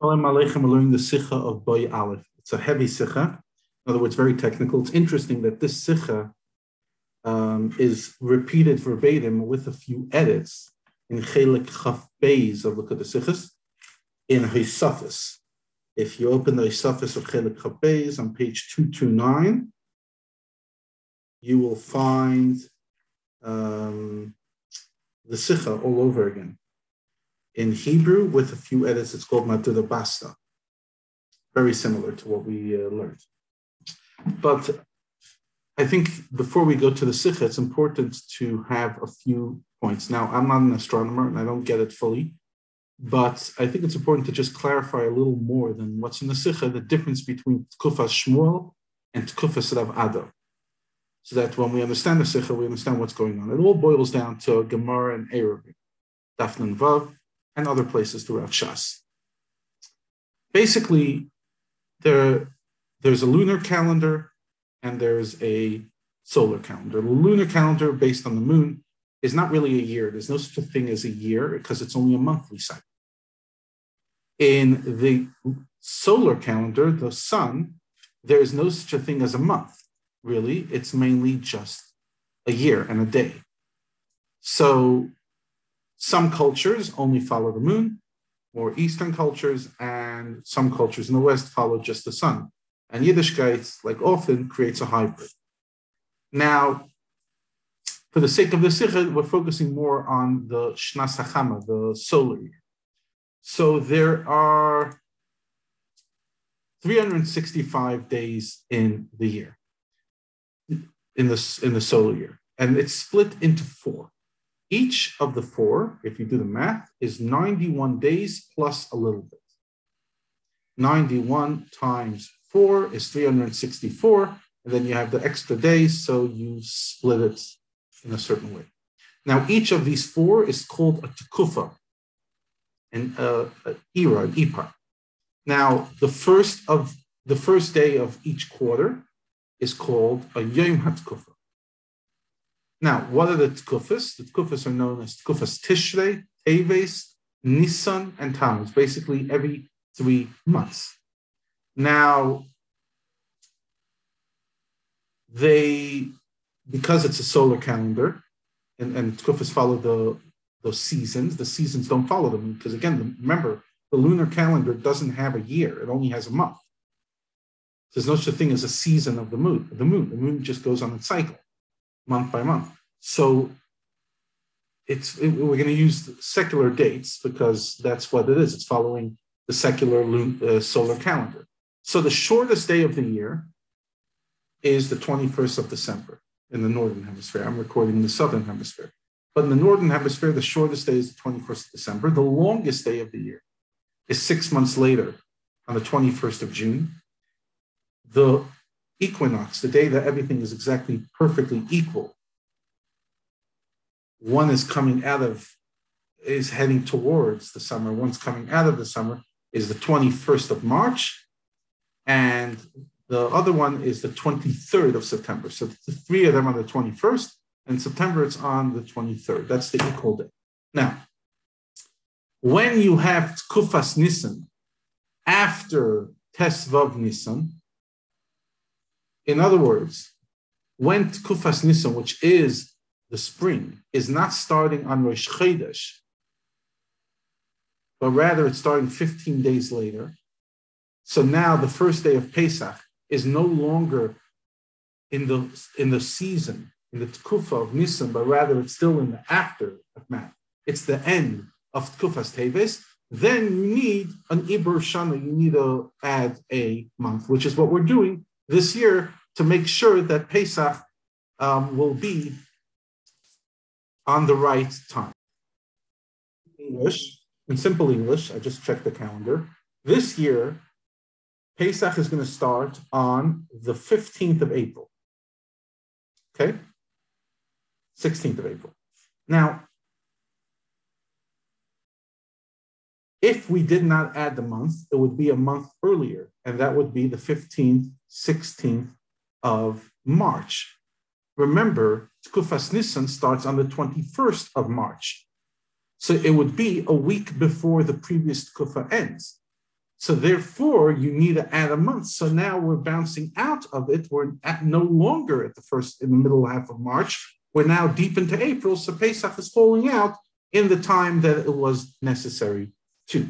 Shalom Aleichem, we're learning the Sikha of Boy Aleph. It's a heavy Sikha. In other words, very technical. It's interesting that this Sikha um, is repeated verbatim with a few edits in Chelik Chaf Beis of the Sikhas in Hisafis. If you open the Hisafis of Chelik Chaf Beis on page 229, you will find um, the Sikha all over again in Hebrew with a few edits. It's called Matuda Basta, very similar to what we uh, learned. But I think before we go to the Sikha, it's important to have a few points. Now, I'm not an astronomer and I don't get it fully, but I think it's important to just clarify a little more than what's in the Sikha, the difference between Tkufas Shmuel and Tkufas Rav Ada. So that when we understand the Sikha, we understand what's going on. It all boils down to Gemara and Eruvin, Dafnan Vav, and other places throughout Shas. Basically, there, there's a lunar calendar and there's a solar calendar. The lunar calendar, based on the moon, is not really a year. There's no such a thing as a year because it's only a monthly cycle. In the solar calendar, the sun, there is no such a thing as a month, really. It's mainly just a year and a day. So some cultures only follow the moon, more Eastern cultures, and some cultures in the West follow just the sun. And Yiddishkeit, like often, creates a hybrid. Now, for the sake of the Sikha, we're focusing more on the Shnas HaChama, the solar year. So there are 365 days in the year, in the, in the solar year, and it's split into four. Each of the four, if you do the math, is 91 days plus a little bit. 91 times 4 is 364, and then you have the extra days, so you split it in a certain way. Now, each of these four is called a tekufa, an uh, era, an epoch. Now, the first of the first day of each quarter is called a yom hatkufa. Now, what are the tkufas? The tkufas are known as tkufas Tishrei, Teves, Nisan, and Tammuz, basically every three months. Now, they, because it's a solar calendar, and, and tkufas follow the those seasons, the seasons don't follow them because again, remember, the lunar calendar doesn't have a year; it only has a month. There's no such thing as a season of the moon. The moon, the moon just goes on its cycle month by month. So it's it, we're going to use secular dates because that's what it is. It's following the secular uh, solar calendar. So the shortest day of the year is the 21st of December in the northern hemisphere. I'm recording in the southern hemisphere. But in the northern hemisphere, the shortest day is the 21st of December. The longest day of the year is six months later on the 21st of June. The equinox, the day that everything is exactly perfectly equal. One is coming out of, is heading towards the summer, one's coming out of the summer, is the 21st of March, and the other one is the 23rd of September. So the three of them are the 21st, and September it's on the 23rd. That's the equal day. Now, when you have Tkufas Nisan after Tes Vav Nisan, in other words, when Tkufas Nisan, which is the spring, is not starting on Rosh Chodesh, but rather it's starting 15 days later. So now the first day of Pesach is no longer in the in the season, in the Tkufa of Nisan, but rather it's still in the after of Math. It's the end of Tkufas Teves. Then you need an Iber Shana, you need to add a month, which is what we're doing this year to make sure that Pesach um, will be on the right time. English, in simple English, I just checked the calendar. This year, Pesach is going to start on the 15th of April. Okay? 16th of April. Now, if we did not add the month, it would be a month earlier, and that would be the 15th, 16th of March. Remember, Tkufas Nisan starts on the 21st of March. So it would be a week before the previous Tkufa ends. So therefore, you need to add a month. So now we're bouncing out of it. We're at no longer at the first in the middle half of March. We're now deep into April. So Pesach is falling out in the time that it was necessary to.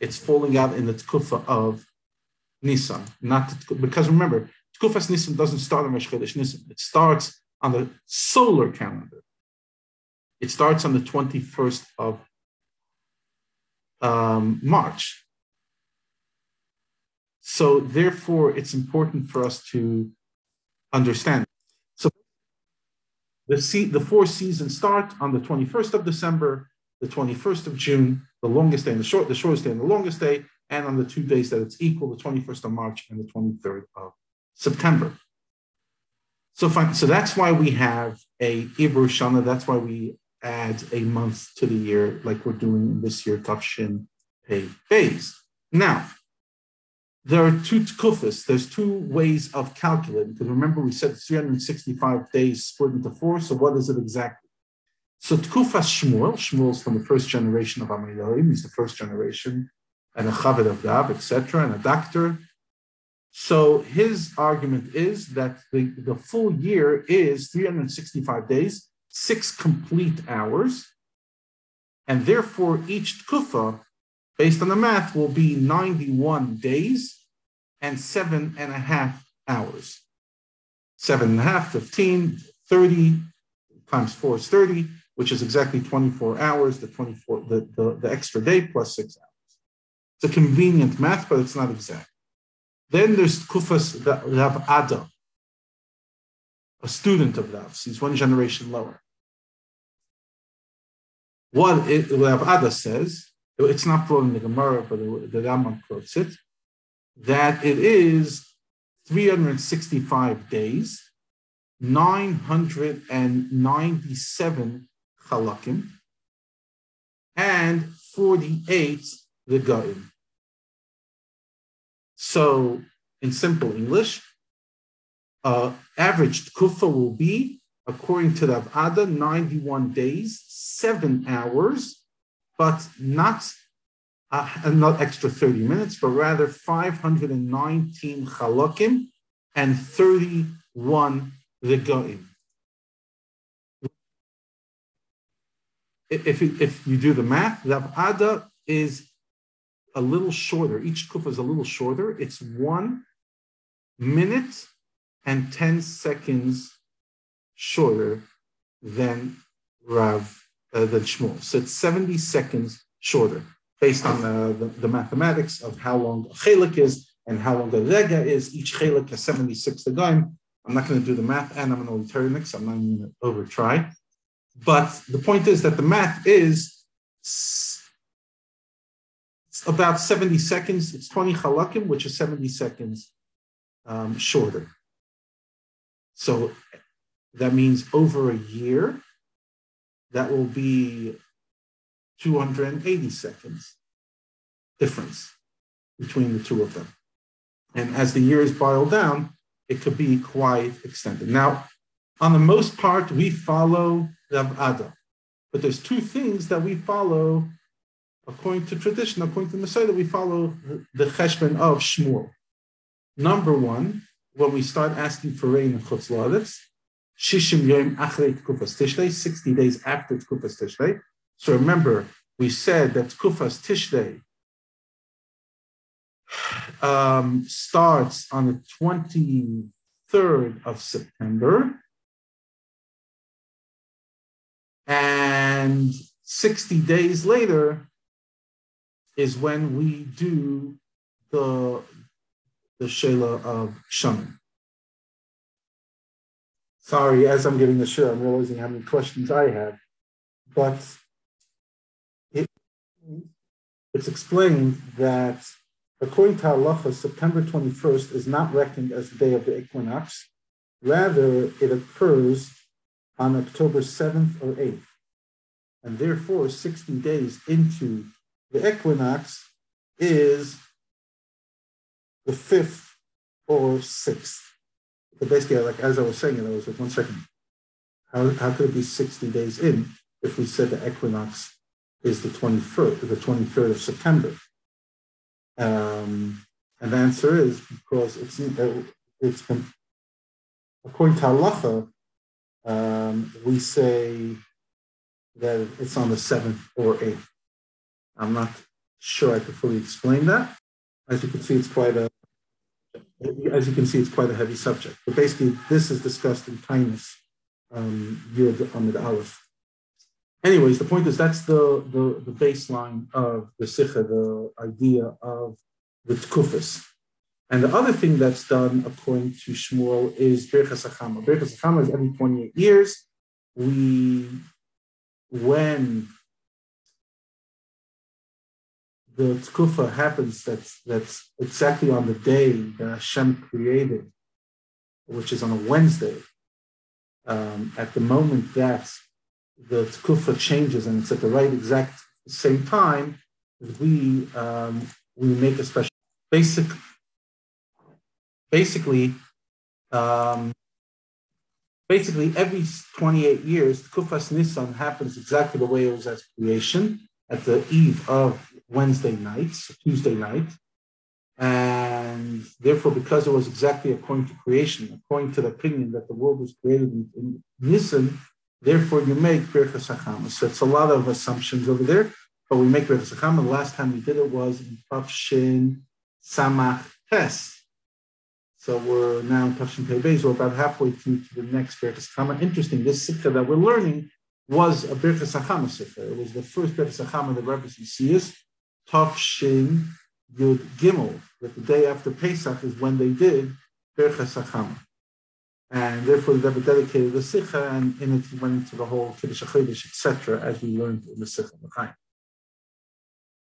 It's falling out in the tkufa of Nisan, not because remember, Tkufas Nisan doesn't start on Rosh Chodesh Nisan. It starts on the solar calendar. It starts on the 21st of um, March. So therefore, it's important for us to understand. So the, se- the four seasons start on the 21st of December, the 21st of June, the longest day and the short, the shortest day and the longest day, and on the two days that it's equal, the 21st of March and the 23rd of September. So. So that's why we have a Ibru Shana. That's why we add a month to the year, like we're doing in this year, Tafshin Pei Days. Now, there are two tkufas. There's two ways of calculating. Because remember, we said 365 days split into four. So what is it exactly? So tkufas Shmuel. Shmuel is from the first generation of Amoraim. He's the first generation, and a Chaved of Gab, etc., and a doctor. So his argument is that the, the full year is 365 days, six complete hours, and therefore each tkufa, based on the math, will be 91 days and seven and a half hours. Seven and a half, 15, 30 times four is 30, which is exactly 24 hours, the 24, the, the, the extra day plus six hours. It's a convenient math, but it's not exact. Then there's Kufas Rav Ada, a student of Rav's. He's one generation lower. What it, Rav Ada says, it's not brought in the Gemara, but the Rambam quotes it, that it is 365 days, 997 halakim, and 48 regaim. So, in simple English, uh, average kufa will be, according to the Ada, 91 days, seven hours, but not uh, not extra 30 minutes, but rather 519 chalakim and 31 regaim. If, if you do the math, the Ada is a little shorter. Each kufa is a little shorter. It's one minute and 10 seconds shorter than Rav, uh, than Shmuel. So it's 70 seconds shorter based on the, the, the mathematics of how long a chelik is and how long the rega is. Each chelik has 76 regaim. I'm not going to do the math and I'm turn it, so I'm not going to over try. But the point is that the math is about 70 seconds. It's 20 halakim, which is 70 seconds um, shorter. So that means over a year, that will be 280 seconds difference between the two of them. And as the years boil down, it could be quite extended. Now, on the most part, we follow Rav Ada, but there's two things that we follow according to tradition, according to Messiah, we follow the cheshbon of Shmuel. Number one, when we start asking for rain in Chutz Shishim Yom Achrei Tkufas Tishrei, 60 days after Tkufas Tishrei. So remember, we said that Tkufas Tishrei um, starts on the 23rd of September. And 60 days later, is when we do the the Shela of Shaman. Sorry, as I'm giving the share, I'm realizing how many questions I have, but it, it's explained that according to halacha, September 21st is not reckoned as the day of the equinox. Rather, it occurs on October 7th or 8th. And therefore, 60 days into the equinox is the fifth or sixth. But basically, like as I was saying, and I was like, one second, how, how could it be 60 days in if we said the equinox is the 23rd, the 23rd of September? Um, and the answer is because it's it's been according to halacha, um, we say that it's on the seventh or eighth. I'm not sure I could fully explain that. As you can see, it's quite a as you can see, it's quite a heavy subject. But basically, this is discussed in kindness, um, Yud Amid Aleph. Anyways, the point is that's the, the, the baseline of the Sikha, the idea of the Tkufis. And the other thing that's done according to Shmuel is Birchas Hachama. Birchas Hachama is every 28 years. We, when the tkufa happens that's that's exactly on the day that Hashem created, which is on a Wednesday. Um, at the moment that the tkufa changes and it's at the right exact same time, we um, we make a special basic. Basically, um, basically every 28 years, Kufas Nissan happens exactly the way it was at creation, at the eve of Wednesday night, Tuesday night. And therefore, because it was exactly according to creation, according to the opinion that the world was created in, in Nisan, therefore you make Birchas Hachama. So it's a lot of assumptions over there, but we make Birchas Hachama. The last time we did it was in Tafshin Samach Tes. So we're now in Tafshin Pei we're about halfway through to the next Birchas Hachama. Interesting, this sikha that we're learning was a Birchas Hachama sikha. It was the first Birchas Hachama that Rebbe sees Tafshin Yud Gimel, that the day after Pesach is when they did Birchas Hachama. And therefore, they never dedicated the Sikha, and in it he went into the whole Kiddush HaChodesh, etc., as we learned in the Sikha L'chaim.